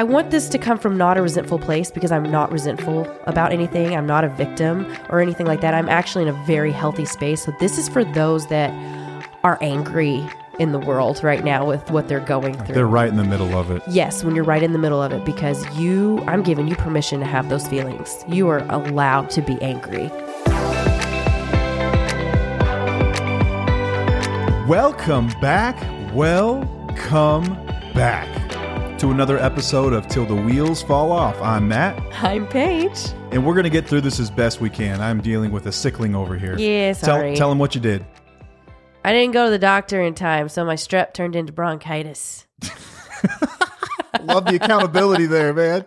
I want this to come from not a resentful place because I'm not resentful about anything. I'm not a victim or anything like that. I'm actually in a very healthy space. So this is for those that are angry in the world right now with what they're going through. They're right in the middle of it. Yes, when you're right in the middle of it because you I'm giving you permission to have those feelings. You are allowed to be angry. Welcome back. Welcome back to another episode of Till the Wheels Fall Off. I'm Matt, I'm Paige. and we're going to get through this as best we can. I'm dealing with a sickling over here. Yeah, sorry. Tell, tell him what you did. I didn't go to the doctor in time, so my strep turned into bronchitis. Love the accountability there, man.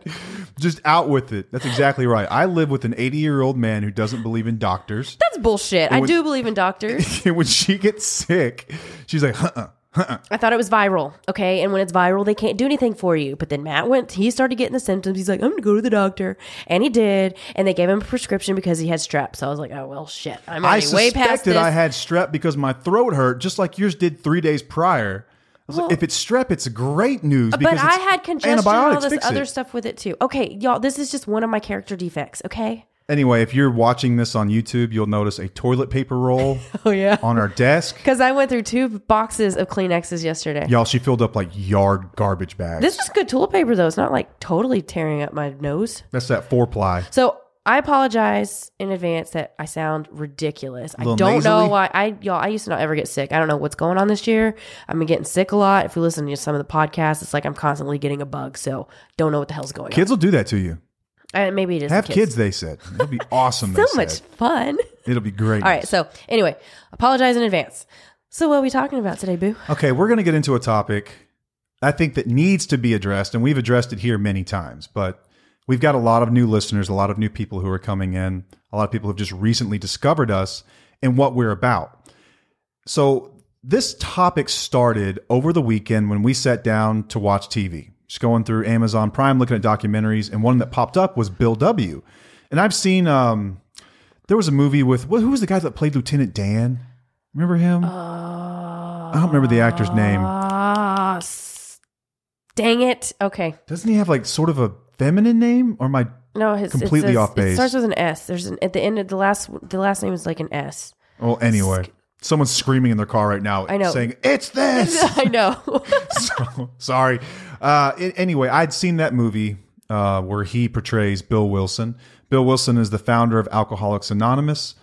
Just out with it. That's exactly right. I live with an 80 year old man who doesn't believe in doctors. That's bullshit. I do believe in doctors. When she gets sick, she's like, huh uh I thought it was viral, okay? And when it's viral, they can't do anything for you. But then Matt went, he started getting the symptoms. He's like, I'm gonna go to the doctor. And he did. And they gave him a prescription because he had strep. So I was like, oh, well, shit. I'm I way past this. I had strep because my throat hurt, just like yours did three days prior. I was Well- like, if it's strep, it's great news. Because but I had congestion and all this other it. stuff with it too. Okay, y'all, this is just one of my character defects, okay? Anyway, if you're watching this on YouTube, you'll notice a toilet paper roll Oh, yeah. on our desk. Because I went through two boxes of Kleenexes yesterday. Y'all, she filled up like yard garbage bags. This is good toilet paper, though. It's not like totally tearing up my nose. That's that four ply. So I apologize in advance that I sound ridiculous. I don't know why. I y'all, I used to not ever get sick. I don't know what's going on this year. I've been getting sick a lot. If you listen to some of the podcasts, it's like I'm constantly getting a bug. So don't know what the hell's going on. Kids will do that to you. And maybe it is Have kids. they said. It'll be awesome. So much said. fun. It'll be great. All right. So anyway, apologize in advance. So what are we talking about today, Boo? Okay, we're going to get into a topic I think that needs to be addressed, and we've addressed it here many times, but we've got a lot of new listeners, a lot of new people who are coming in, a lot of people who have just recently discovered us and what we're about. So, this topic started over the weekend when we sat down to watch TV, just going through Amazon Prime, looking at documentaries, and one that popped up was Bill W. And I've seen, um, there was a movie with, who was the guy that played Lieutenant Dan? Remember him? I don't remember the actor's name. Ah, dang it. Okay. Doesn't he have like sort of a feminine name, or my? No, his, Completely says- off base. It starts with an S. There's an at the end of the last the last name is like an S. Well, anyway, someone's screaming in their car right now. I know. saying it's this. I know. so, sorry. Uh, anyway, I'd seen that movie uh, where he portrays Bill Wilson. Bill Wilson is the founder of Alcoholics Anonymous,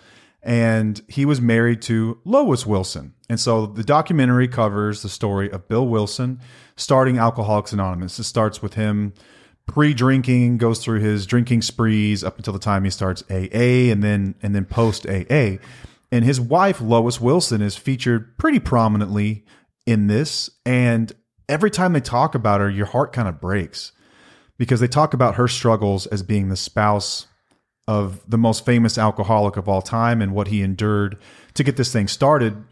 and he was married to Lois Wilson. And so the documentary covers the story of Bill Wilson starting Alcoholics Anonymous. It starts with him pre-drinking, goes through his drinking sprees up until the time he starts AA, and then and then post AA. And his wife Lois Wilson is featured pretty prominently in this. And every time they talk about her, your heart kind of breaks because they talk about her struggles as being the spouse of the most famous alcoholic of all time and what he endured to get this thing started.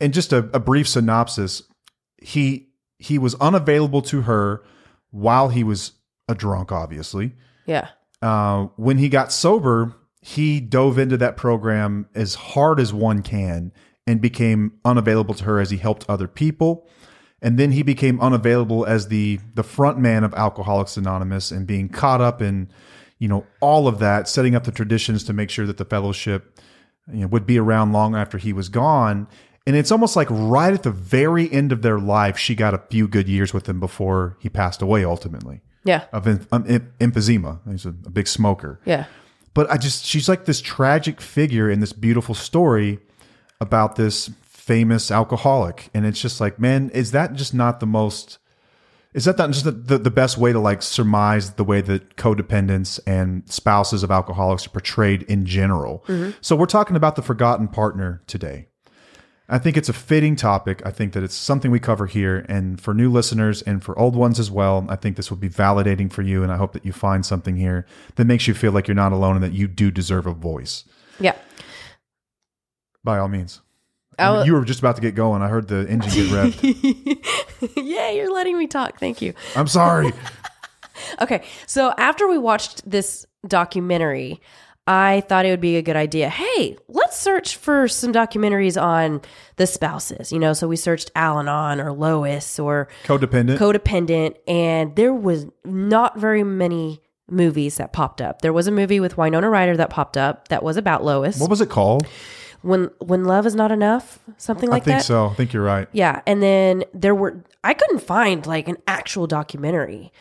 And just a, a brief synopsis, he he was unavailable to her while he was a drunk, obviously. yeah. Uh, when he got sober, he dove into that program as hard as one can and became unavailable to her as he helped other people. And then he became unavailable as the the front man of Alcoholics Anonymous and being caught up in, you know, all of that, setting up the traditions to make sure that the fellowship you know, would be around long after he was gone. And it's almost like right at the very end of their life, she got a few good years with him before he passed away ultimately Yeah. of um, em- emphysema. He's a, a big smoker. Yeah. But I just, she's like this tragic figure in this beautiful story about this famous alcoholic. And it's just like, man, is that just not the most, is that not just the, the, the best way to like surmise the way that codependents and spouses of alcoholics are portrayed in general? Mm-hmm. So we're talking about the forgotten partner today. I think it's a fitting topic. I think that it's something we cover here. And for new listeners and for old ones as well, I think this will be validating for you. And I hope that you find something here that makes you feel like you're not alone and that you do deserve a voice. Yeah. By all means. I will- you were just about to get going. I heard the engine get revved. yeah, you're letting me talk. Thank you. I'm sorry. Okay, so after we watched this documentary, I thought it would be a good idea. Hey, let's search for some documentaries on the spouses. You know, so we searched Al Anon or Lois or Codependent. Codependent, and there was not very many movies that popped up. There was a movie with Winona Ryder that popped up that was about Lois. what was it called? when when love is not enough, something like that. I think that. so. I think you're right. Yeah, and then there were I couldn't find like an actual documentary,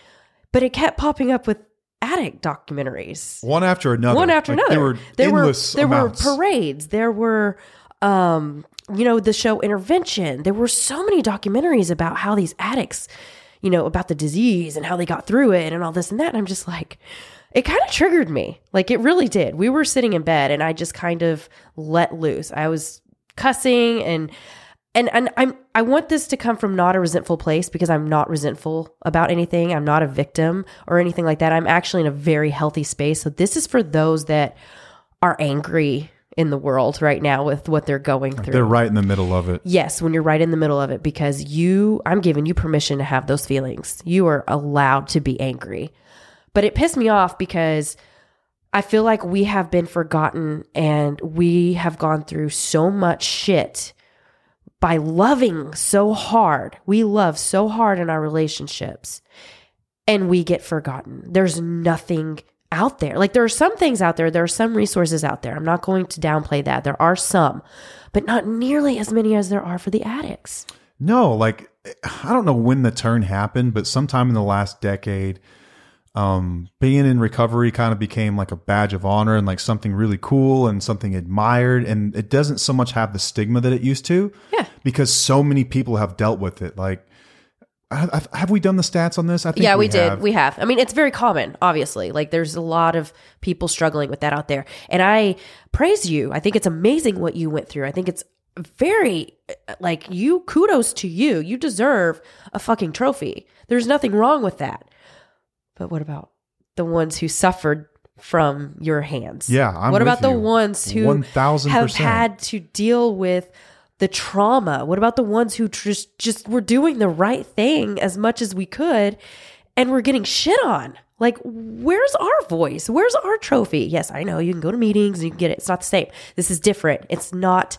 but it kept popping up with addict documentaries. One after another. One after Like, another. There were there endless were there amounts. were parades. There were um you know the show Intervention. There were so many documentaries about how these addicts, you know, about the disease and how they got through it and all this and that. And I'm just like it kind of triggered me. Like it really did. We were sitting in bed and I just kind of let loose. I was cussing and and and I'm I want this to come from not a resentful place because I'm not resentful about anything. I'm not a victim or anything like that. I'm actually in a very healthy space. So this is for those that are angry in the world right now with what they're going through. They're right in the middle of it. Yes, when you're right in the middle of it because you I'm giving you permission to have those feelings. You are allowed to be angry. But it pissed me off because I feel like we have been forgotten and we have gone through so much shit by loving so hard. We love so hard in our relationships and we get forgotten. There's nothing out there. Like there are some things out there, there are some resources out there. I'm not going to downplay that. There are some, but not nearly as many as there are for the addicts. No, like I don't know when the turn happened, but sometime in the last decade, um, being in recovery kind of became like a badge of honor and like something really cool and something admired. And it doesn't so much have the stigma that it used to. Yeah. Because so many people have dealt with it. Like, have, have we done the stats on this? I think yeah, we, have. did. We have. I mean, it's very common, obviously. Like, there's a lot of people struggling with that out there. And I praise you. I think it's amazing what you went through. I think it's very, like, you, kudos to you. You deserve a fucking trophy. There's nothing wrong with that. But what about the ones who suffered from your hands? Yeah, I'm what about the ones who 1000%. have had to deal with the trauma? What about the ones who just just were doing the right thing as much as we could and we're getting shit on? Like, where's our voice? Where's our trophy? Yes, I know you can go to meetings and you can get it. It's not the same. This is different. It's not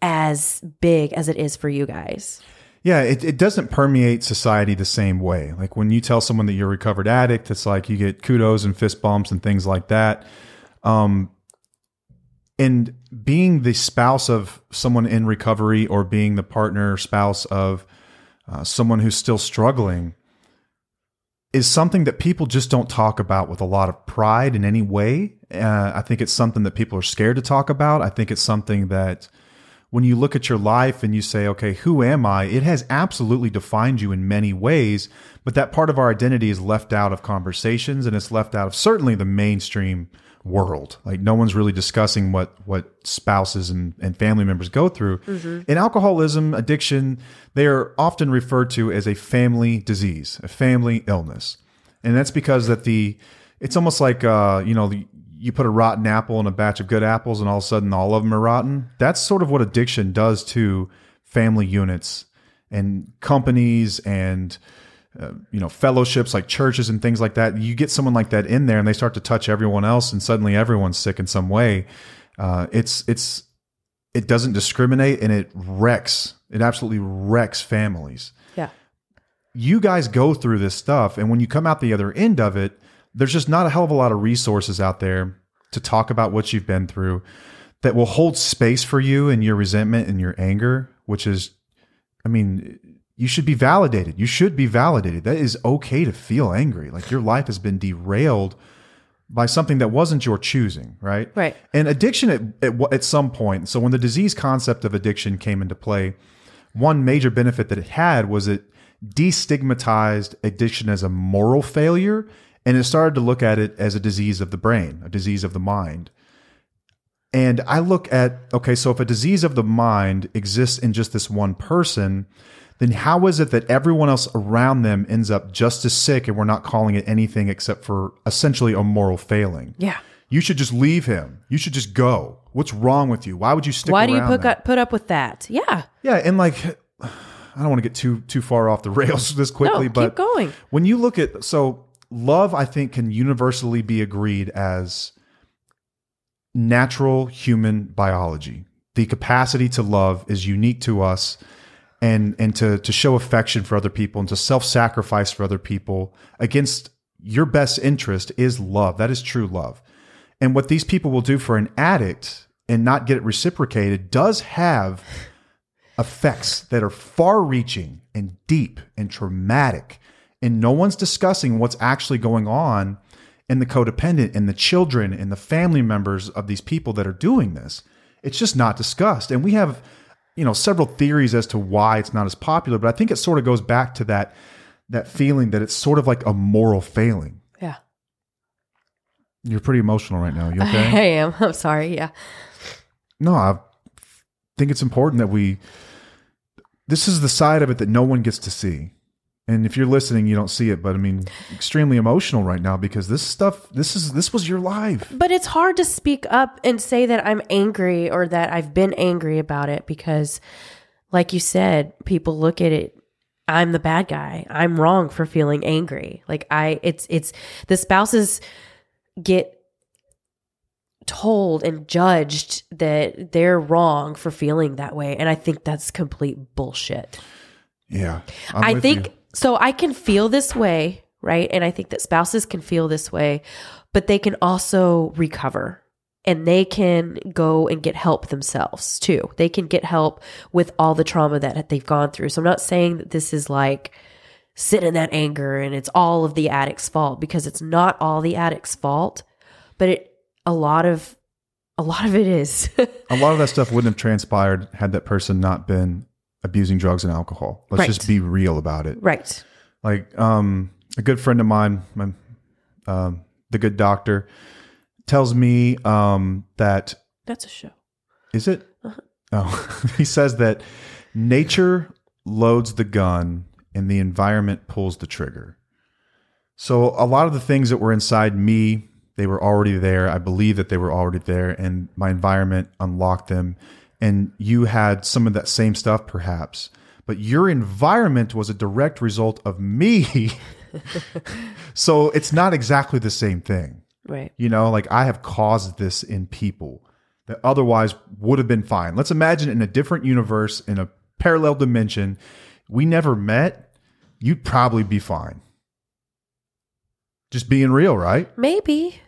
as big as it is for you guys. Yeah, it, it doesn't permeate society the same way. Like when you tell someone that you're a recovered addict, it's like you get kudos and fist bumps and things like that. Um, and being the spouse of someone in recovery or being the partner spouse of uh, someone who's still struggling is something that people just don't talk about with a lot of pride in any way. Uh, I think it's something that people are scared to talk about. I think it's something that when you look at your life and you say, okay, who am I? It has absolutely defined you in many ways, but that part of our identity is left out of conversations and it's left out of certainly the mainstream world. Like no one's really discussing what what spouses and, and family members go through. In alcoholism, addiction, they are often referred to as a family disease, a family illness. And that's because that the it's almost like uh, you know, the, you put a rotten apple in a batch of good apples and all of a sudden all of them are rotten. That's sort of what addiction does to family units and companies and uh, you know fellowships like churches and things like that. You get someone like that in there and they start to touch everyone else and suddenly everyone's sick in some way. Uh, it's it's it doesn't discriminate and it wrecks. It absolutely wrecks families Yeah. you guys go through this stuff and when you come out the other end of it there's just not a hell of a lot of resources out there to talk about what you've been through that will hold space for you and your resentment and your anger which is i mean you should be validated you should be validated that is okay to feel angry like your life has been derailed by something that wasn't your choosing right Right. and addiction at, at, at some point so when the disease concept of addiction came into play one major benefit that it had was it destigmatized addiction as a moral failure and it started to look at it as a disease of the brain, a disease of the mind. And I look at, okay, so if a disease of the mind exists in just this one person, then how is it that everyone else around them ends up just as sick and we're not calling it anything except for essentially a moral failing? Yeah. You should just leave him. You should just go. What's wrong with you? Why would you stick Why do you put up, put up with that? Yeah. Yeah, and like I don't want to get too too far off the rails this quickly, No, but keep going. when you look at so love, I think can universally be agreed as natural human biology. The capacity to love is unique to us and and to to show affection for other people and to self-sacrifice for other people against your best interest is love. That is true love. And what these people will do for an addict and not get it reciprocated does have effects that are far reaching and deep and traumatic. And no one's discussing what's actually going on in the codependent and the children and the family members of these people that are doing this. It's just not discussed. And we have, you know, several theories as to why it's not as popular, but I think it sort of goes back to that that feeling that it's sort of like a moral failing. Yeah. You're pretty emotional right now. You I am. I'm sorry. Yeah. no, I think it's important that we this is the side of it that no one gets to see. And if you're listening, you don't see it, but I mean, extremely emotional right now because this stuff, this is this was your life. But it's hard to speak up and say that I'm angry or that I've been angry about it because, like you said, people look at it. I'm the bad guy. I'm wrong for feeling angry. Like I, it's it's the spouses get told and judged that they're wrong for feeling that way, and I think that's complete bullshit. Yeah, I'm I think you. So. I can feel this way, right? And I think that spouses can feel this way, but they can also recover and they can go and get help themselves too. They can get help with all the trauma that they've gone through. So I'm not saying that this is like sit in that anger and it's all of the addict's fault because it's not all the addict's fault, but it a lot of a lot of it is. a lot of that stuff wouldn't have transpired had that person not been abusing drugs and alcohol. Let's Right. just be real about it. right. Like um, a good friend of mine, my, um, the good doctor, tells me um, that That's a show. Is it? Oh, he says that nature loads the gun and the environment pulls the trigger. So a lot of the things that were inside me, they were already there. I believe that they were already there, and my environment unlocked them. And you had some of that same stuff, perhaps, but your environment was a direct result of me. so it's not exactly the same thing. Right. You know, like I have caused this in people that otherwise would have been fine. Let's imagine in a different universe, in a parallel dimension, we never met, you'd probably be fine. Just being real, right? Maybe.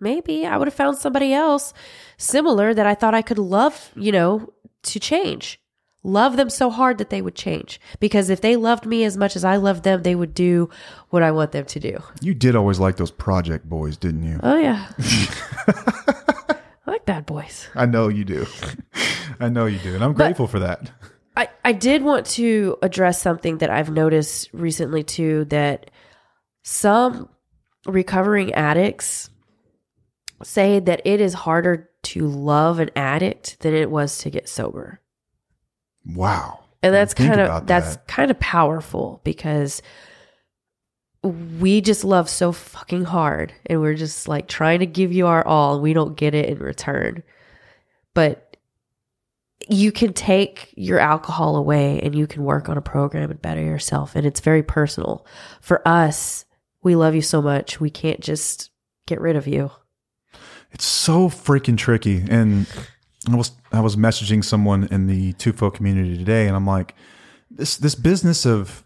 Maybe I would have found somebody else similar that I thought I could love, you know, to change. Love them so hard that they would change. Because if they loved me as much as I loved them, they would do what I want them to do. You did always like those project boys, didn't you? Oh, yeah. I like bad boys. I know you do. I know you do. And I'm grateful for that. I, I did want to address something that I've noticed recently too that some recovering addicts say that it is harder to love an addict than it was to get sober. Wow. And that's kind of that's that. kind of powerful because we just love so fucking hard and we're just like trying to give you our all and we don't get it in return. But you can take your alcohol away and you can work on a program and better yourself and it's very personal. For us, we love you so much, we can't just get rid of you. It's so freaking tricky. And I was I was messaging someone in the Tufo community today, and I'm like, this this business of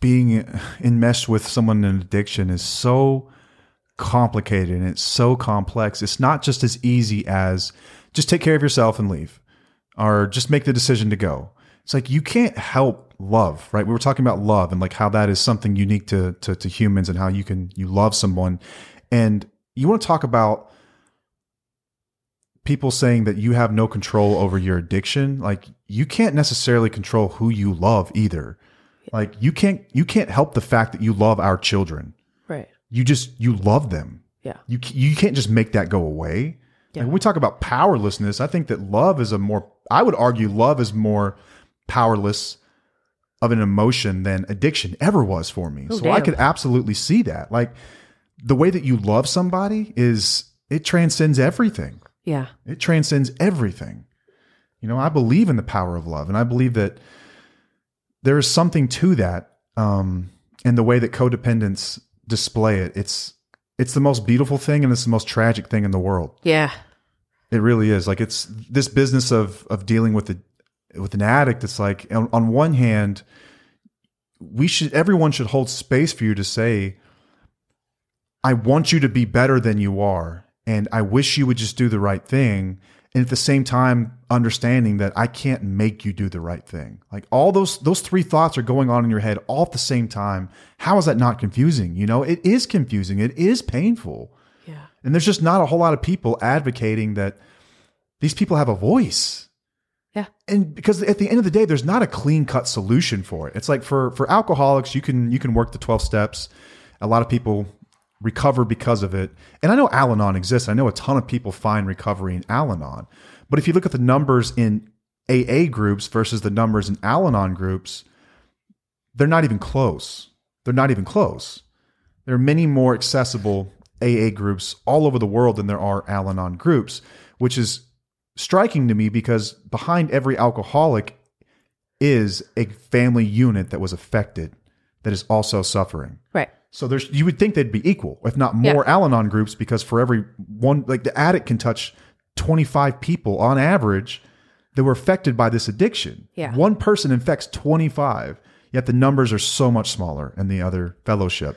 being enmeshed with someone in addiction is so complicated and it's so complex. It's not just as easy as just take care of yourself and leave, or just make the decision to go. It's like you can't help love, right? We were talking about love and like how that is something unique to to, to humans and how you can you love someone, and you want to talk about people saying that you have no control over your addiction? Like you can't necessarily control who you love either. Like you can't you can't help the fact that you love our children. Right. you just you love them. Yeah. you you can't just make that go away. Yeah. Like, when we talk about powerlessness i think that love is a more i would argue love is more powerless of an emotion than addiction ever was for me. Oh, so i could absolutely see that. Like the way that you love somebody is it transcends everything Yeah. it transcends everything. You know, I believe in the power of love, and I believe that there is something to that. Um, and the way that codependents display it, it's it's the most beautiful thing and it's the most tragic thing in the world. Yeah. It really is. Like it's this business of of dealing with the with an addict. It's like on, on one hand, we should everyone should hold space for you to say, "I want you to be better than you are, and I wish you would just do the right thing." And at the same time, understanding that I can't make you do the right thing. Like all those those three thoughts are going on in your head all at the same time. How is that not confusing? You know, it is confusing. It is painful. Yeah. And there's just not a whole lot of people advocating that these people have a voice. Yeah. And because at the end of the day, there's not a clean cut solution for it. It's like for for alcoholics, you can you can work the 12 steps. A lot of people recover because of it. And I know Al-Anon exists. I know a ton of people find recovery in Al-Anon. But if you look at the numbers in AA groups versus the numbers in Al-Anon groups, they're not even close. They're not even close. There are many more accessible AA groups all over the world than there are Al Anon groups, which is striking to me because behind every alcoholic is a family unit that was affected that is also suffering. Right. So there's you would think they'd be equal, if not more Yeah. Al Anon groups, because for every one like the addict can touch 25 people on average that were affected by this addiction. Yeah. One person infects 25, yet the numbers are so much smaller in the other fellowship.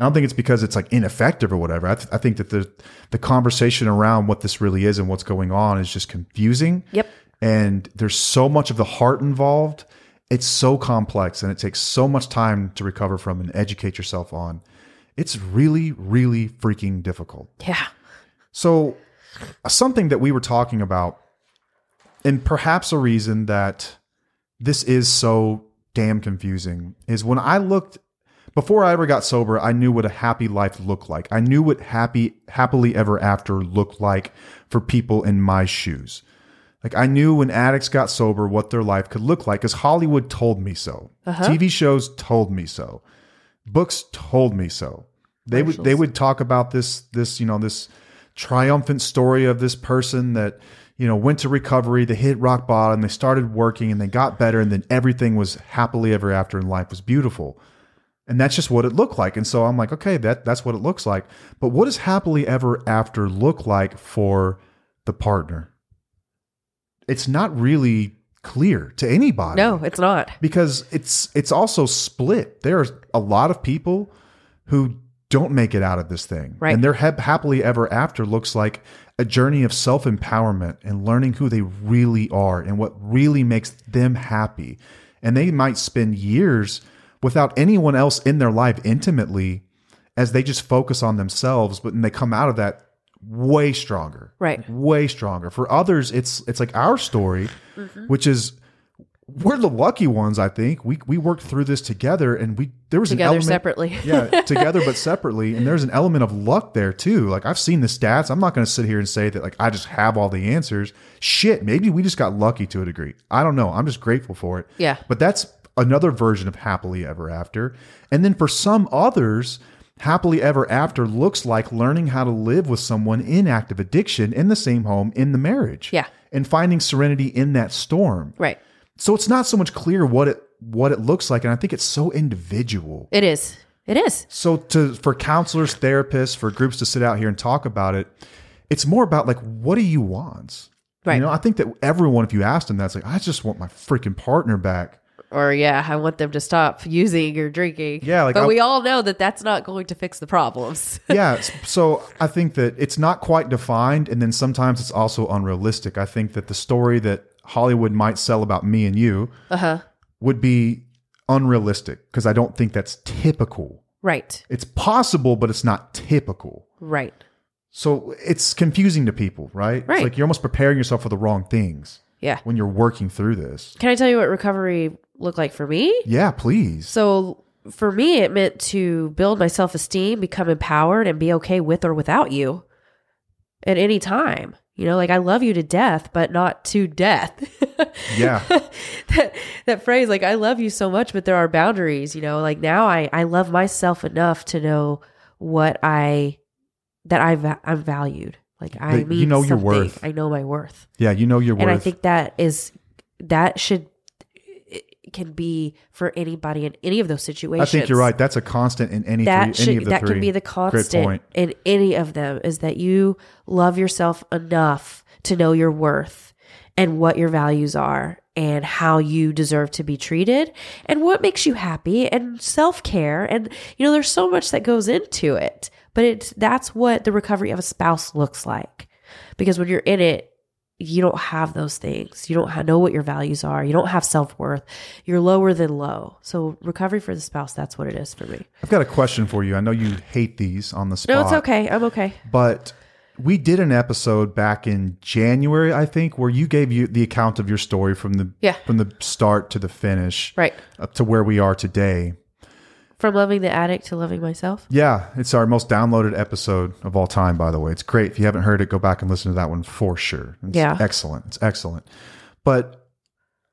I don't think it's because it's like ineffective or whatever. I, th- I think that the the conversation around what this really is and what's going on is just confusing. Yep. And there's so much of the heart involved. It's so complex and it takes so much time to recover from and educate yourself on. It's really, really freaking difficult. Yeah. So, uh, something that we were talking about, and perhaps a reason that this is so damn confusing, is when I looked before I ever got sober, I knew what a happy life looked like. I knew what happy, happily ever after looked like for people in my shoes. Like I knew when addicts got sober what their life could look like because Hollywood told me so. Uh-huh. TV shows told me so. Books told me so. They would they would talk about this this you know this triumphant story of this person that you know went to recovery, they hit rock bottom, they started working and they got better and then everything was happily ever after and life was beautiful. And that's just what it looked like. And so I'm like, okay, that that's what it looks like. But what does happily ever after look like for the partner? It's not really clear to anybody No, it's not. because it's it's also split. There's a lot of people who don't make it out of this thing, Right. And their hap- happily ever after looks like a journey of self empowerment and learning who they really are and what really makes them happy. And they might spend years without anyone else in their life intimately, as they just focus on themselves. But then they come out of that way stronger, Right. Way stronger. For others, it's it's like our story, mm-hmm. which is we're the lucky ones. I think we we worked through this together, and we there was an Together element, separately. yeah, together but separately, and there's an element of luck there too. Like I've seen the stats. I'm not going to sit here and say that like I just have all the answers. Shit, maybe we just got lucky to a degree. I don't know. I'm just grateful for it. Yeah. But that's another version of happily ever after. And then for some others, happily ever after looks like learning how to live with someone in active addiction in the same home in the marriage. Yeah. And finding serenity in that storm. Right. So it's not so much clear what it what it looks like and I think it's so individual. It is. It is. So to for counselors, therapists, for groups to sit out here and talk about it, it's more about like what do you want? Right. You know, I think that everyone, if you asked them, that's like, I just want my freaking partner back. Or yeah, I want them to stop using or drinking. Yeah, like but I- we all know that that's not going to fix the problems. yeah. So I think that it's not quite defined, and then sometimes it's also unrealistic. I think that the story that Hollywood might sell about me and you uh-huh. would be unrealistic because I don't think that's typical. right. It's possible, but it's not typical. Right. So it's confusing to people, right? It's Right. like you're almost preparing yourself for the wrong things Yeah. when you're working through this. Can I tell you what recovery looked like for me? Yeah, please. So for me, it meant to build my self esteem, become empowered, and be okay with or without you at any time. You know, like I love you to death, but not to death. Yeah. that, that phrase, like I love you so much, but there are boundaries. You know, like now I I love myself enough to know what I that I va- I'm valued. Like I mean, you know your worth. I know my worth Yeah, you know your worth. and I think that is that should can be for anybody in any of those situations. I think you're right. That's a constant in any That three, should any of the that three. can be the constant in any of them is that you love yourself enough to know your worth and what your values are and how you deserve to be treated and what makes you happy and self-care and you know there's so much that goes into it but it's that's what the recovery of a spouse looks like because when you're in it you don't have those things you don't know what your values are you don't have self-worth you're lower than low so recovery for the spouse that's what it is for me I've got a question for you. I know you hate these on the spot. no it's okay i'm okay But we did an episode back in January, I think, where you gave you the account of your story from the Yeah. from the start to the finish, right up to where we are today. From loving the addict to loving myself Yeah, it's our most downloaded episode of all time, by the way. It's great. If you haven't heard it, go back and listen to that one for sure. It's Yeah. excellent. It's excellent. But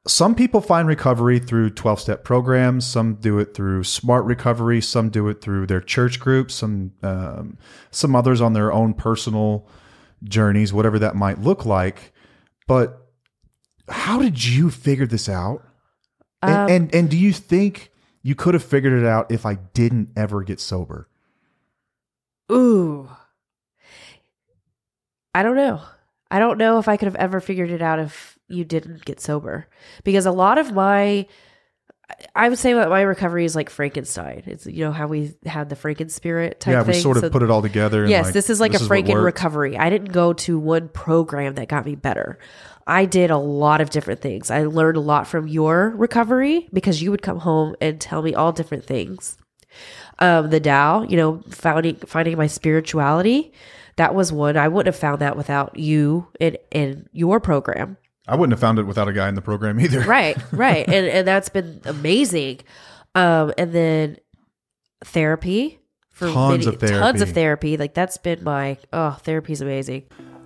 some people find recovery through 12 step programs. Some do it through smart recovery. Some do it through their church groups. Some, um, some others on their own personal journeys, whatever that might look like. But how did you figure this out? And, Um, and, and do you think you could have figured it out if I didn't ever get sober? Ooh. I don't know. I don't know if I could have ever figured it out if you didn't get sober. Because a lot of my I would say that my recovery is like Frankenstein. It's you know how we had the Franken spirit type yeah, we thing. sort of So- put it all together. Yes, like, this is like a Franken recovery. I didn't go to one program that got me better. I did a lot of different things. I learned a lot from your recovery because you would come home and tell me all different things. Um, the Tao, you know, finding finding my spirituality, that was one. I wouldn't have found that without you in in your program. I wouldn't have found it without a guy in the program either. Right, right. and and that's been amazing. Um and then therapy for Tons many, of tons of therapy. therapy. Like that's been my oh, therapy's amazing.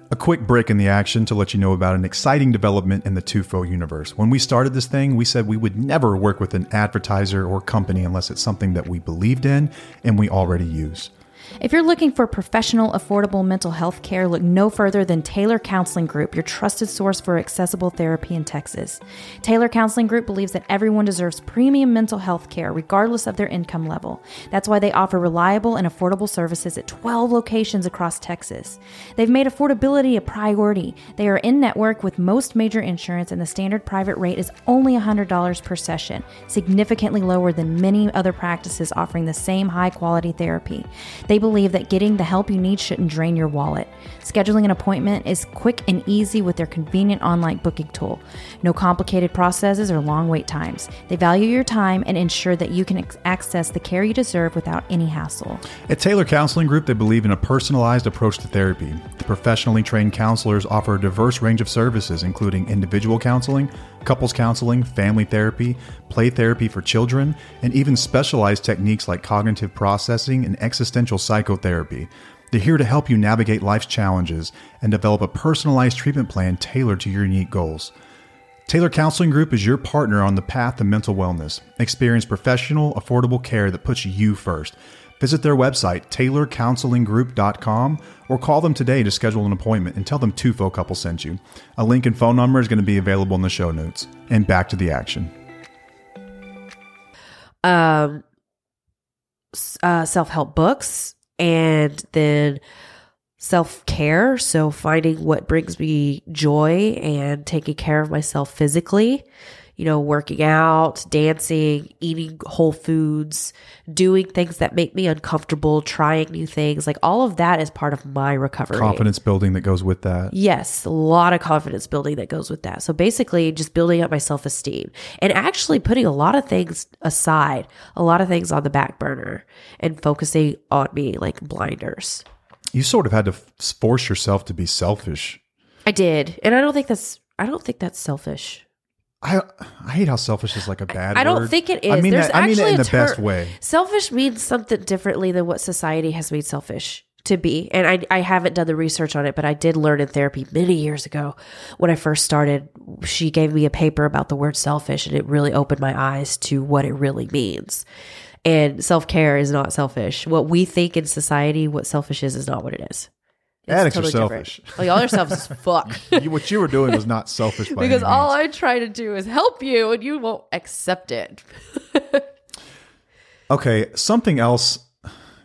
A quick break in the action to let you know about an exciting development in the Tufo universe. When we started this thing, we said we would never work with an advertiser or company unless it's something that we believed in and we already use. If you're looking for professional, affordable mental health care, look no further than Taylor Counseling Group, your trusted source for accessible therapy in Texas. Taylor Counseling Group believes that everyone deserves premium mental health care, regardless of their income level. That's why they offer reliable and affordable services at 12 locations across Texas. They've made affordability a priority. They are in network with most major insurance, and the standard private rate is only $100 per session, significantly lower than many other practices offering the same high quality therapy. They believe that getting the help you need shouldn't drain your wallet. Scheduling an appointment is quick and easy with their convenient online booking tool. No complicated processes or long wait times. They value your time and ensure that you can ex- access the care you deserve without any hassle. At Taylor Counseling Group, they believe in a personalized approach to therapy. The professionally trained counselors offer a diverse range of services, including individual counseling, couples counseling, family therapy, play therapy for children, and even specialized techniques like cognitive processing and existential psychotherapy. They're here to help you navigate life's challenges and develop a personalized treatment plan tailored to your unique goals. Taylor Counseling Group is your partner on the path to mental wellness. Experience professional, affordable care that puts you first. Visit their website, taylorcounselinggroup.com, or call them today to schedule an appointment and tell them Tufo Couple sent you. A link and phone number is going to be available in the show notes. And back to the action. Um uh self-help books and then self-care, so finding what brings me joy and taking care of myself physically. You know, working out, dancing, eating whole foods, doing things that make me uncomfortable, trying new things. Like all of that is part of my recovery. Confidence building that goes with that. Yes, a lot of confidence building that goes with that. So basically, just building up my self esteem and actually putting a lot of things aside, a lot of things on the back burner and focusing on me like blinders. You sort of had to f- force yourself to be selfish. I did. And I don't think that's, I don't think that's selfish. I I hate how selfish is like a bad I don't word. think it is. I mean There's that, I mean it in the best way. Selfish means something differently than what society has made selfish to be. And I, I haven't done the research on it, but I did learn in therapy many years ago when I first started. She gave me a paper about the word selfish, and it really opened my eyes to what it really means. And self care is not selfish. What we think in society, what selfish is, is not what it is. Addicts are selfish. Well, y'all are selfish as fuck. You- what you were doing was not selfish by because all. I try to do is help you, and you won't accept it. Okay, something else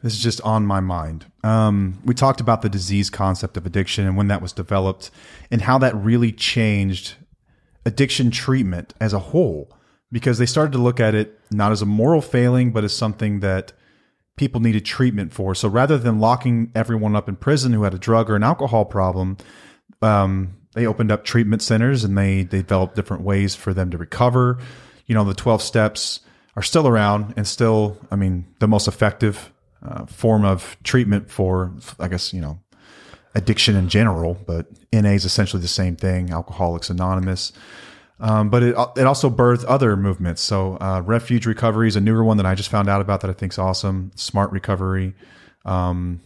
This is just on my mind. Um, we talked about the disease concept of addiction and when that was developed, and how that really changed addiction treatment as a whole, because they started to look at it not as a moral failing, but as something that people needed treatment for. So rather than locking everyone up in prison who had a drug or an alcohol problem, um, they opened up treatment centers and they, they developed different ways for them to recover. You know, the 12 steps are still around and still, I mean, the most effective uh, form of treatment for, I guess, you know, addiction in general, but NA is essentially the same thing, Alcoholics Anonymous. Um, but it, it also birthed other movements. So, uh, Refuge Recovery is a newer one that I just found out about that I think is awesome. Smart Recovery, um,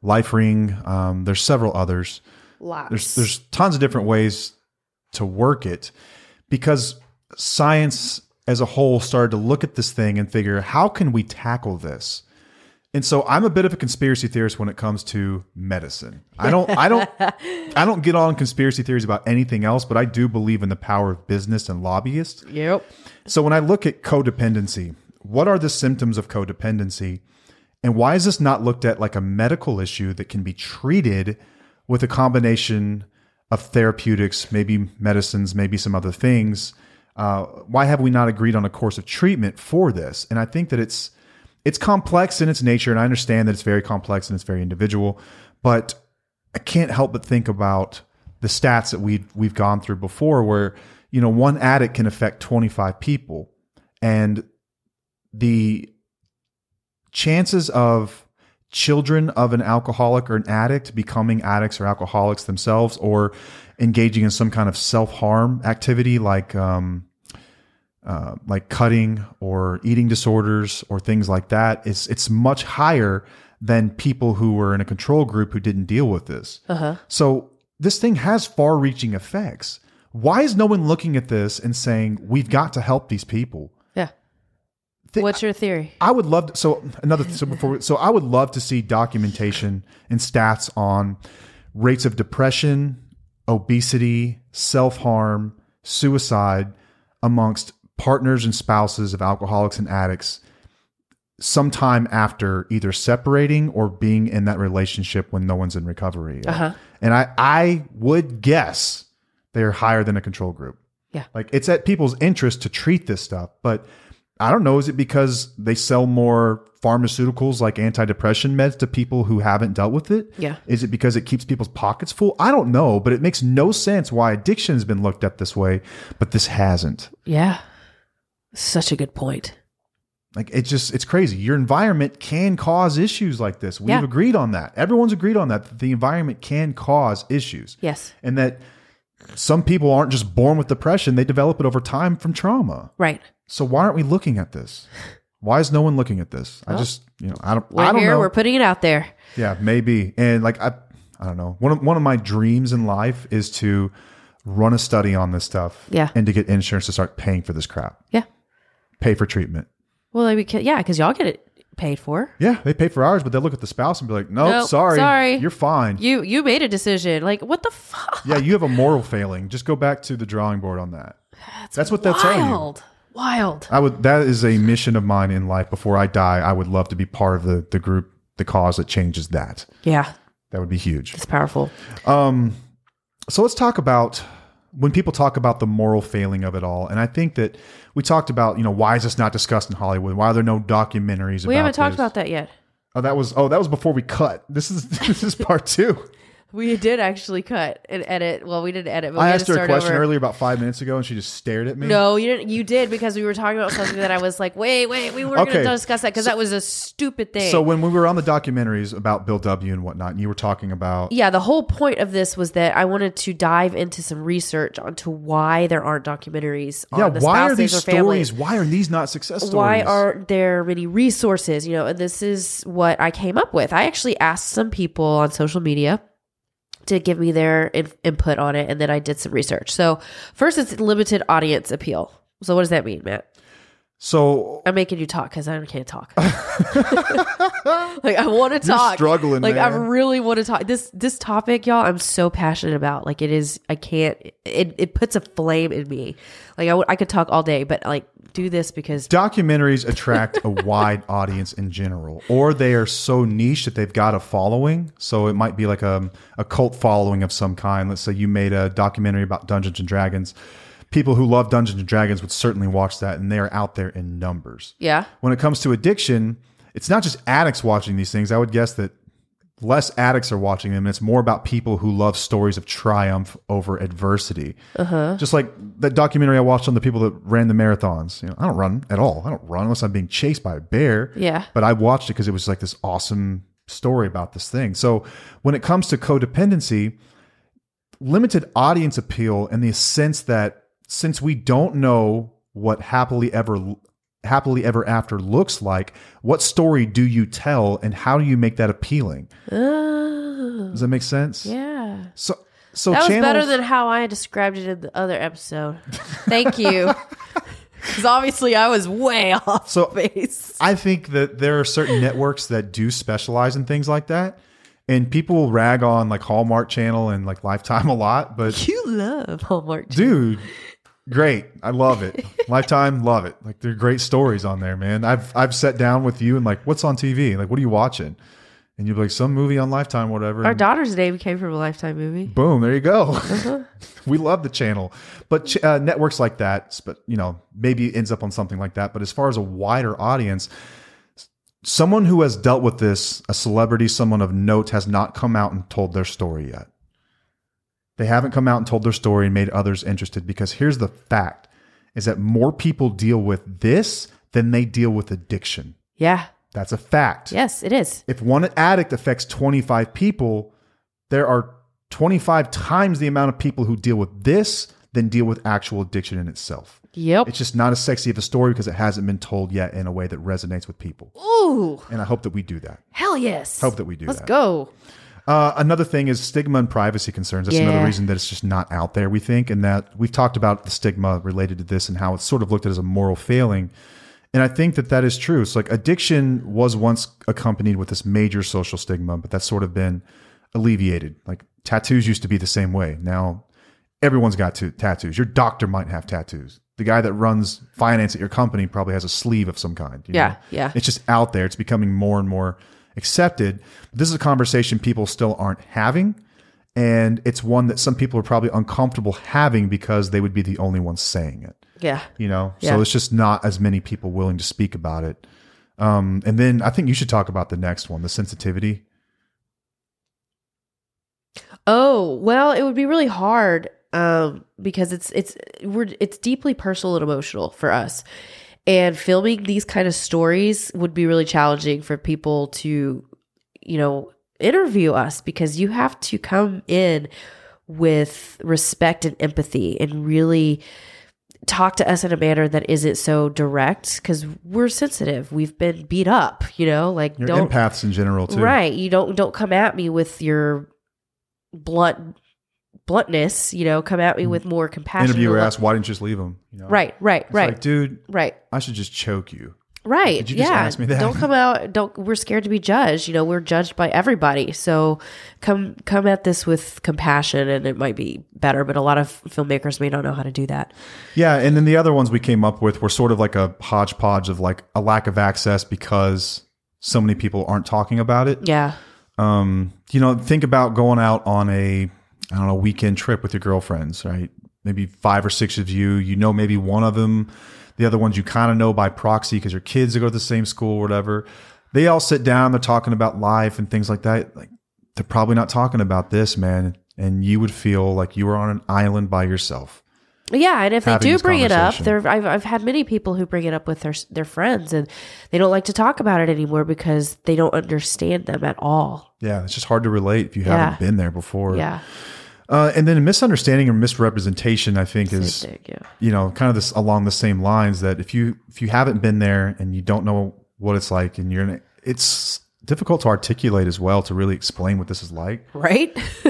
Life Ring. Um, there's several others Lots. there's there's tons of different ways to work it because science as a whole started to look at this thing and figure how can we tackle this and so i'm a bit of a conspiracy theorist when it comes to medicine i don't i don't i don't get on conspiracy theories about anything else but i do believe in the power of business and lobbyists Yep. so when I look at codependency, what are the symptoms of codependency? And why is this not looked at like a medical issue that can be treated with a combination of therapeutics, maybe medicines, maybe some other things? Uh, why have we not agreed on a course of treatment for this? And I think that it's it's complex in its nature, and I understand that it's very complex and it's very individual, but I can't help but think about the stats that we've we've gone through before, where you know one addict can affect 25 people, and the chances of children of an alcoholic or an addict becoming addicts or alcoholics themselves, or engaging in some kind of self harm activity like um, uh, like cutting or eating disorders or things like that, it's it's much higher than people who were in a control group who didn't deal with this. So this thing has far-reaching effects. Why is no one looking at this and saying we've got to help these people? Yeah. Thi- What's your theory? I would love to. So another so before so I would love to see documentation and stats on rates of depression, obesity, self harm, suicide amongst partners and spouses of alcoholics and addicts sometime after either separating or being in that relationship when no one's in recovery. Uh-huh. And I I would guess they're higher than a control group. Yeah. Like it's at people's interest to treat this stuff, but I don't know. Is it because they sell more pharmaceuticals like antidepressant meds to people who haven't dealt with it? Yeah. Is it because it keeps people's pockets full? I don't know, but it makes no sense why addiction has been looked at this way, but this hasn't. Yeah. Such a good point. Like it's just it's crazy. Your environment can cause issues like this. We've Yeah. agreed on that. Everyone's agreed on that. That the environment can cause issues. Yes. And that some people aren't just born with depression, they develop it over time from trauma. Right. So why aren't we looking at this? Why is no one looking at this? I just, you know, I don't We're I don't here. know. We're putting it out there. yeah, maybe. And like I I don't know. One of one of my dreams in life is to run a study on this stuff Yeah. and to get insurance to start paying for this crap. Yeah. Pay for treatment. Well, I mean, yeah, because y'all get it paid for. Yeah, they pay for ours, but they'll look at the spouse and be like, "Nope, Nope, sorry, sorry. you're fine." You you made a decision. Like what the fuck? yeah, you have a moral failing. Just go back to the drawing board on that. That's, what they'll tell you. Wild. Wild. I would. That is a mission of mine in life. Before I die, I would love to be part of the the group, the cause that changes that. Yeah. That would be huge. It's powerful. Um, so let's talk about when people talk about the moral failing of it all. And I think that we talked about, you know, why is this not discussed in Hollywood? Why are there no documentaries? We haven't talked this? about that yet. Oh, that was oh, that was before we cut. This is this is part two. We did actually cut and edit. Well, we didn't edit. But I asked her a question over. earlier about five minutes ago, and she just stared at me. No, you didn't. You did because we were talking about something that I was like, wait, wait, we were Okay. going to discuss that because that was a stupid thing. So when we were on the documentaries about Bill W. and whatnot, and you were talking about yeah, the whole point of this was that I wanted to dive into some research onto why there aren't documentaries on yeah, the why are these families. stories? Why are these not success stories? Why aren't there many resources? You know, and this is what I came up with. I actually asked some people on social media to give me their in- input on it, and then I did some research. So, first, it's limited audience appeal. So, what does that mean, Matt? So I'm making you talk because I can't talk. like I want to talk. struggling, Like I really want to talk. This this topic, y'all. I'm so passionate about. Like it is. I can't. It it puts a flame in me. Like I, w- I could talk all day, but like do this because documentaries attract a wide audience in general, or they are so niche that they've got a following. So it might be like a, a cult following of some kind. Let's say you made a documentary about Dungeons and Dragons. People who love Dungeons and Dragons would certainly watch that, and they are out there in numbers. yeah. When it comes to addiction, it's not just addicts watching these things. I would guess that less addicts are watching them. And it's more about people who love stories of triumph over adversity. Uh-huh. Just like that documentary I watched on the people that ran the marathons. You know, I don't run at all. I don't run unless I'm being chased by a bear. Yeah. But I watched it because it was like this awesome story about this thing. So when it comes to codependency, limited audience appeal and the sense that since we don't know what happily ever happily ever after looks like, what story do you tell and how do you make that appealing? Oh, Does that make sense? yeah. So so That was channels, better than how I described it in the other episode. Thank you. Because obviously I was way off So- base. I think that there are certain networks that do specialize in things like that. And people will rag on like Hallmark Channel and like Lifetime a lot, but You love Hallmark. dude great. I love it. Lifetime love it. Like they're great stories on there man. I've i've sat down with you and like what's on tv like what are you watching? And you'll be like some movie on lifetime whatever. Our and daughter's name came from a Lifetime movie. boom there you go. Uh-huh. we love the channel. But ch- uh, networks like that but you know maybe it ends up on something like that. But as far as a wider audience someone who has dealt with this a celebrity someone of note has not come out and told their story yet they haven't come out and told their story and made others interested because here's the fact is that more people deal with this than they deal with addiction. Yeah. That's a fact. Yes, it is. If one addict affects 25 people, there are 25 times the amount of people who deal with this than deal with actual addiction in itself. Yep. It's just not as sexy of a story because it hasn't been told yet in a way that resonates with people. Ooh, And I hope that we do that. hell yes. Hope that we do Let's that. go. Uh, another thing is stigma and privacy concerns. That's another reason that it's just not out there, we think. And that we've talked about the stigma related to this and how it's sort of looked at as a moral failing. And I think that that is true. So, like, addiction was once accompanied with this major social stigma, but that's sort of been alleviated. Like, tattoos used to be the same way. Now, everyone's got to, tattoos. Your doctor might have tattoos. The guy that runs finance at your company probably has a sleeve of some kind. you Yeah, know? yeah. It's just out there. It's becoming more and more accepted. This is a conversation people still aren't having. And it's one that some people are probably uncomfortable having because they would be the only ones saying it. Yeah. You know? Yeah. So it's just not as many people willing to speak about it. Um, and then I think you should talk about the next one, the sensitivity. Oh, well, it would be really hard um because it's it's we're it's deeply personal and emotional for us. And filming these kind of stories would be really challenging for people to you know interview us because you have to come in with respect and empathy and really talk to us in a manner that isn't so direct because we're sensitive. We've been beat up, you know, like Your don't empaths in general too. Right. You don't don't come at me with your blunt bluntness, you know, come at me with more compassion. Interviewer asked, "Why didn't you just leave him?" You know? Right, right, It's right. Like, dude, right. I should just choke you. Right. Did you just yeah. ask me that? Don't come out don't we're scared to be judged. You know, we're judged by everybody. So come come at this with compassion and it might be better, but a lot of filmmakers may not know how to do that. Yeah, and then the other ones we came up with were sort of like a hodgepodge of like a lack of access because so many people aren't talking about it. Yeah. Um, you know, think about going out on a I don't know weekend trip with your girlfriends, right? Maybe five or six of you. You know, maybe one of them. The other ones you kind of know by proxy because your kids go to the same school or whatever. They all sit down. They're talking about life and things like that. Like they're probably not talking about this, man. And you would feel like you were on an island by yourself. Yeah, and if they do bring it up, there I've I've had many people who bring it up with their their friends, and they don't like to talk about it anymore because they don't understand them at all. Yeah, it's just hard to relate if you Yeah. haven't been there before. Yeah, Uh, and then a misunderstanding or misrepresentation, I think, is yeah. you know kind of this along the same lines that if you if you haven't been there and you don't know what it's like, and you're in it, it's difficult to articulate as well to really explain what this is like. right.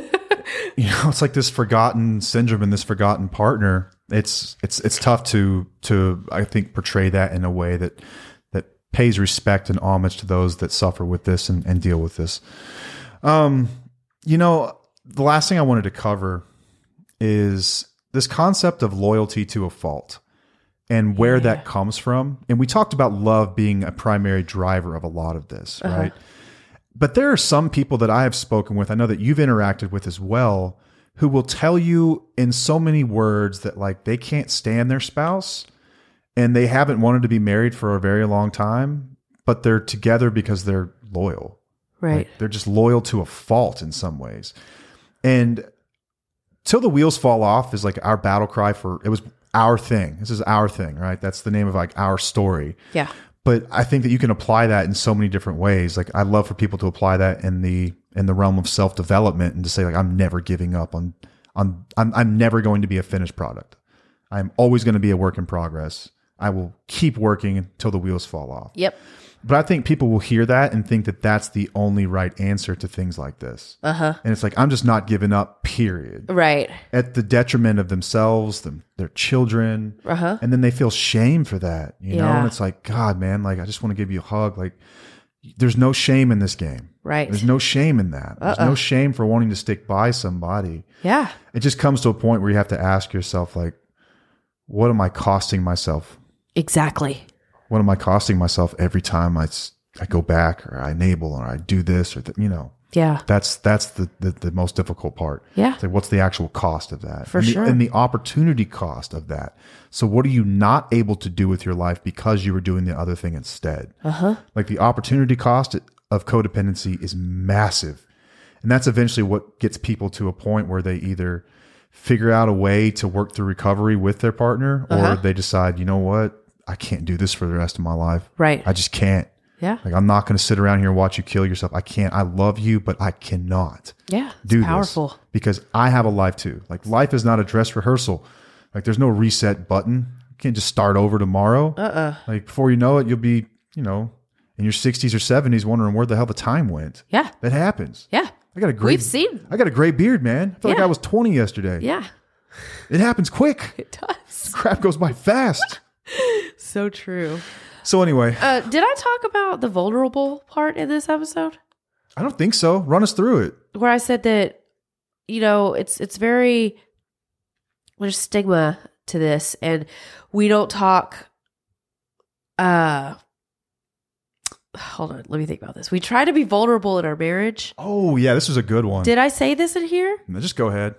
you know, it's like this forgotten syndrome and this forgotten partner. It's it's it's tough to to I think portray that in a way that that pays respect and homage to those that suffer with this and, and deal with this. Um, you know, the last thing I wanted to cover is this concept of loyalty to a fault and where that comes from. And we talked about love being a primary driver of a lot of this, uh-huh. right? But there are some people that I have spoken with, I know that you've interacted with as well, who will tell you in so many words that like they can't stand their spouse and they haven't wanted to be married for a very long time, but they're together because they're loyal. Right. They're just loyal to a fault in some ways. And till the wheels fall off is like our battle cry for it was our thing. This is our thing, right? That's the name of like our story. yeah. But I think that you can apply that in so many different ways. Like I love for people to apply that in the in the realm of self development and to say like I'm never giving up on on I'm I'm never going to be a finished product. I'm always going to be a work in progress. I will keep working until the wheels fall off. Yep. But I think people will hear that and think that that's the only right answer to things like this. Uh huh. And it's like, I'm just not giving up, period. Right. At the detriment of themselves, them, their children. Uh huh. And then they feel shame for that, you know? Yeah. And it's like, God, man, like, I just want to give you a hug. Like, there's no shame in this game. Right. There's no shame in that. There's Uh-uh. no shame for wanting to stick by somebody. Yeah. It just comes to a point where you have to ask yourself, like, what am I costing myself? Exactly. What am I costing myself every time I, I go back or I enable or I do this or, you know? Yeah. That's that's the, the the most difficult part. Yeah. It's like what's the actual cost of that? For and the, sure. And the opportunity cost of that. So what are you not able to do with your life because you were doing the other thing instead? Uh huh. Like the opportunity cost of codependency is massive. And that's eventually what gets people to a point where they either figure out a way to work through recovery with their partner or Uh-huh. they decide, you know what? I can't do this for the rest of my life. Right. I just can't. Yeah. Like I'm not going to sit around here and watch you kill yourself. I can't. I love you, but I cannot Yeah. It's do powerful. this because I have a life too. Like life is not a dress rehearsal. Like there's no reset button. You can't just start over tomorrow. Uh uh Like before you know it, you'll be, you know, in your 60s or 70s wondering where the hell the time went. Yeah. That happens. Yeah. I got a great We've seen. I got a gray beard, man. I feel like I was 20 yesterday. Yeah. It happens quick. It does. Crap goes by fast. So true. so anyway, Uh, did I talk about the vulnerable part in this episode? I don't think so. Run us through it. Where I said that, you know, it's it's very there's stigma to this, and we don't talk. Uh, hold on, let me think about this. We try to be vulnerable in our marriage. Oh, yeah, this was a good one. Did I say this in here? No, Just go ahead.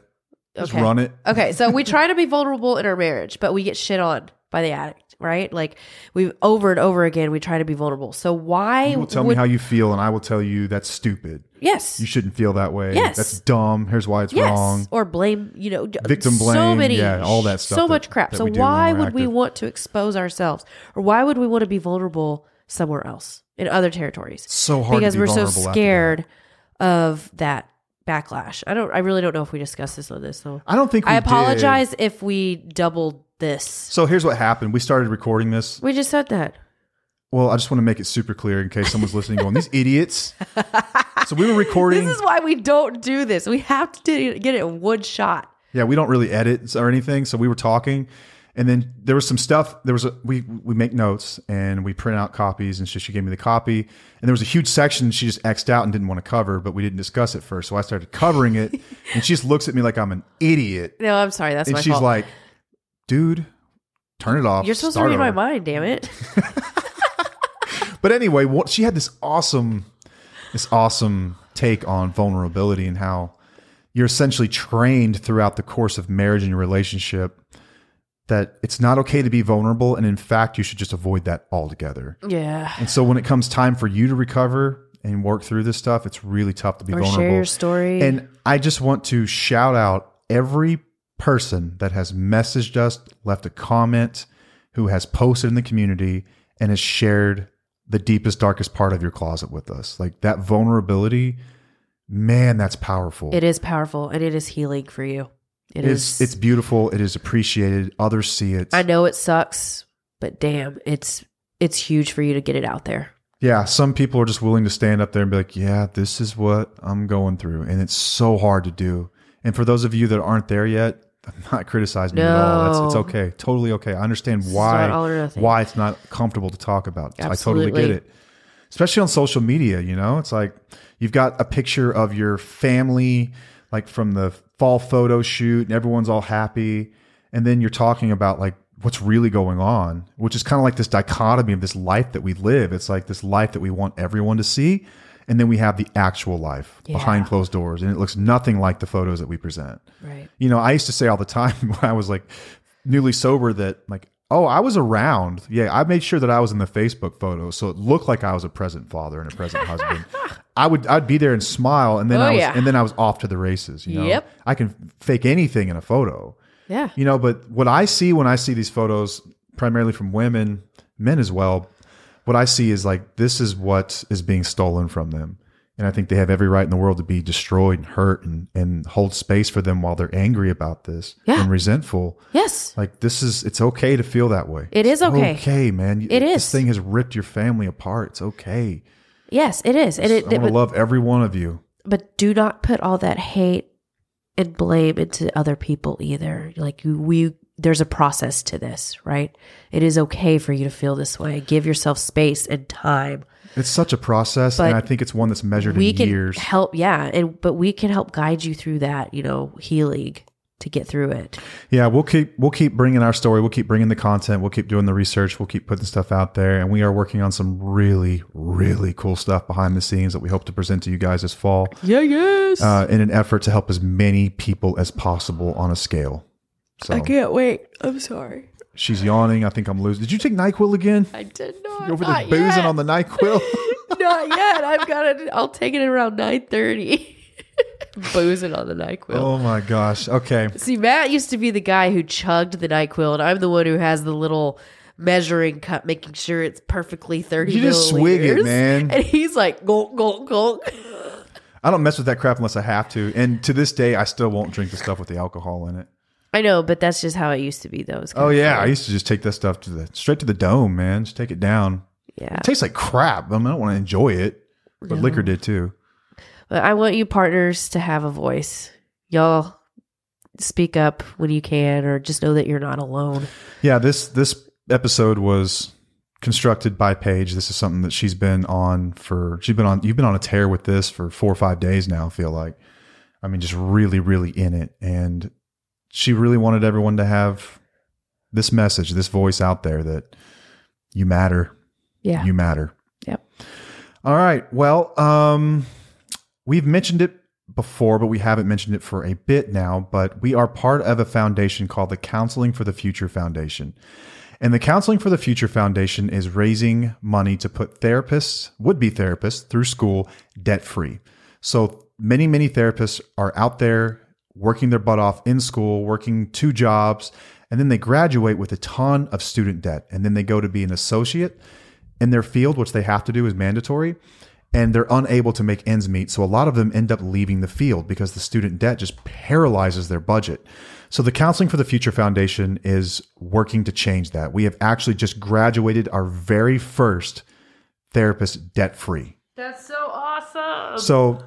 Just Okay. run it. Okay, so we try to be vulnerable in our marriage, but we get shit on by the addict, right? Like we've over and over again, we try to be vulnerable. So why You will tell me how you feel, and I will tell you that's stupid. Yes, You shouldn't feel that way. Yes. That's dumb. Here's why it's yes, wrong. or blame. You know, Victim So blame, many, yeah, all that stuff So that- much crap. So we do when why would we want to expose ourselves, or why would we want to be vulnerable somewhere else in other territories? So hard because be we're so after that. scared of that backlash. I don't. I really don't know if we discussed this on this though. I don't think we I did. apologize if we doubled this. So here's what happened. We started recording this. We just said that. Well, I just want to make it super clear in case someone's listening going, these idiots. So we were recording. This is why we don't do this. We have to get it in one shot. Yeah, we don't really edit or anything. So we were talking, and then there was some stuff. There was a we we make notes and we print out copies, and she, she gave me the copy, and there was a huge section she just xed out and didn't want to cover, but we didn't discuss it first. So I started covering it, and she just looks at me like I'm an idiot, No, I'm sorry. That's and my she's fault. like, "Dude, turn it off." You're supposed to read my mind. Damn it. But anyway, what, she had this awesome, this awesome take on vulnerability and how you're essentially trained throughout the course of marriage and your relationship that it's not okay to be vulnerable, and in fact, you should just avoid that altogether. Yeah. And so, when it comes time for you to recover and work through this stuff, it's really tough to be Or vulnerable. share your story. And I just want to shout out every person that has messaged us, left a comment, who has posted in the community, and has shared the deepest, darkest part of your closet with us. Like that vulnerability, man, that's powerful. it is powerful and it is healing for you. It It's is. it's beautiful. It is appreciated. Others see it. I know it sucks, but damn, it's it's huge for you to get it out there. Yeah, some people are just willing to stand up there and be like, "Yeah, this is what I'm going through," and it's so hard to do. And for those of you that aren't there yet, I'm not criticizing you at all. That's, it's okay. Totally okay. I understand why not all or nothing. why it's not comfortable to talk about. I totally get it. Especially on social media, you know? It's like you've got a picture of your family like from the fall photo shoot and everyone's all happy. And then you're talking about like what's really going on, which is kind of like this dichotomy of this life that we live. It's like this life that we want everyone to see. And then we have the actual life behind closed doors. And it looks nothing like the photos that we present. Right. you know, I used to say all the time when I was like newly sober that like, oh, I was around. Yeah, I made sure that I was in the Facebook photos, so it looked like I was a present father and a present husband. I would I'd be there and smile, and then Oh, I was yeah. and then I was off to the races. You know, Yep. I can fake anything in a photo. Yeah. You know, but what I see when I see these photos, primarily from women, men as well, what I see is like this is what is being stolen from them. And I think they have every right in the world to be destroyed and hurt and, and hold space for them while they're angry about this Yeah. and resentful. Yes. Like this is it's okay to feel that way. It is It's okay. Okay, man. It This is. thing has ripped your family apart. It's okay. Yes, it is. And it, I want to love every one of you. but do not put all that hate and blame into other people either. Like you- we there's a process to this, right? It is okay for you to feel this way. Give yourself space and time. It's such a process, But and I think it's one that's measured we in can years. help, yeah, and but we can help guide you through that, you know, healing to get through it. Yeah, we'll keep we'll keep bringing our story. We'll keep bringing the content. We'll keep doing the research. We'll keep putting stuff out there, and we are working on some really really cool stuff behind the scenes that we hope to present to you guys this fall. Yeah, yes. Uh, in an effort to help as many people as possible on a scale. So I can't wait. I'm sorry. She's yawning. I think I'm losing. Did you take Nyquil again? I did not. You're over there boozing yet. on the Nyquil. Not yet. I've got it. I'll take it at around nine thirty. Boozing on the Nyquil. oh my gosh. Okay. See, Matt used to be the guy who chugged the Nyquil, and I'm the one who has the little measuring cup, making sure it's perfectly thirty. You just swig it, man. And he's like, gulp, gulp, gulp. I don't mess with that crap unless I have to, and to this day, I still won't drink the stuff with the alcohol in it. I know, but that's just how it used to be. Though. Oh yeah, I used to just take that stuff to the straight to the dome, man. Just take it down. yeah. It tastes like crap. I, mean, I don't want to enjoy it, but liquor did too. But I want you partners to have a voice. Y'all speak up when you can, or just know that you're not alone. Yeah, this this episode was constructed by Paige. This is something that she's been on for. She's been on. You've been on a tear with this for four or five days now. I feel like. I mean, just really, really in it, and she really wanted everyone to have this message, this voice out there that you matter. Yeah. You matter. Yep. All right. Well, um, we've mentioned it before, but we haven't mentioned it for a bit now. But we are part of a foundation called the Counseling for the Future Foundation. And the Counseling for the Future Foundation is raising money to put therapists, would be therapists, through school debt free. So many, many therapists are out there working their butt off in school, working two jobs, and then they graduate with a ton of student debt. And then they go to be an associate in their field, which they have to do is mandatory, and they're unable to make ends meet. So a lot of them end up leaving the field because the student debt just paralyzes their budget. So the Counseling for the Future Foundation is working to change that. We have actually just graduated our very first therapist debt free. That's so awesome. So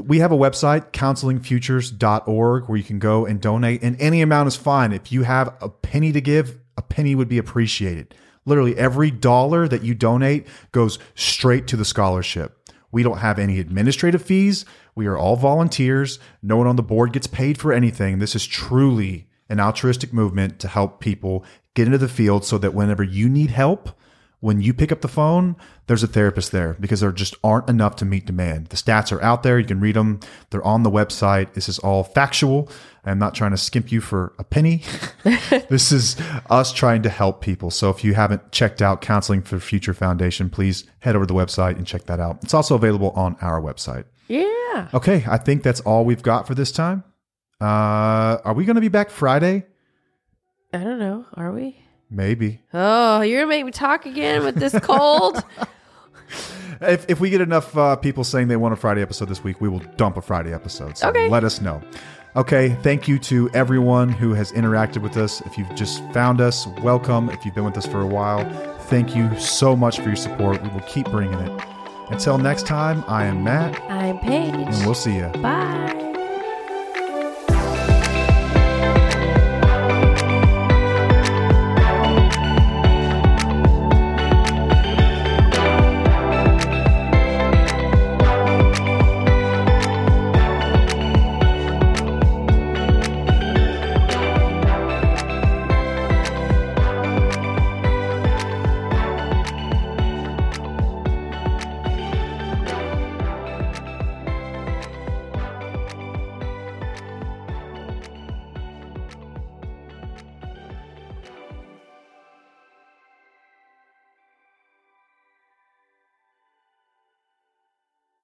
we have a website, counselingfutures.org, where you can go and donate, and any amount is fine. If you have a penny to give, a penny would be appreciated. Literally, every dollar that you donate goes straight to the scholarship. We don't have any administrative fees. We are all volunteers. No one on the board gets paid for anything. This is truly an altruistic movement to help people get into the field so that whenever you need help, when you pick up the phone, there's a therapist there because there just aren't enough to meet demand. The stats are out there. You can read them. They're on the website. This is all factual. I'm not trying to skimp you for a penny. this is us trying to help people. So if you haven't checked out Counseling for Future Foundation, please head over to the website and check that out. It's also available on our website. yeah. Okay, I think that's all we've got for this time. Uh, are we going to be back Friday? I don't know. Are we? Maybe. Oh, you're gonna make me talk again with this cold. If, if we get enough uh, people saying they want a Friday episode this week, we will dump a Friday episode. So Okay. let us know. Okay, thank you to everyone who has interacted with us. If you've just found us, welcome. If you've been with us for a while, thank you so much for your support. We will keep bringing it. Until next time, I am Matt, I'm Paige. and we'll see you. Bye.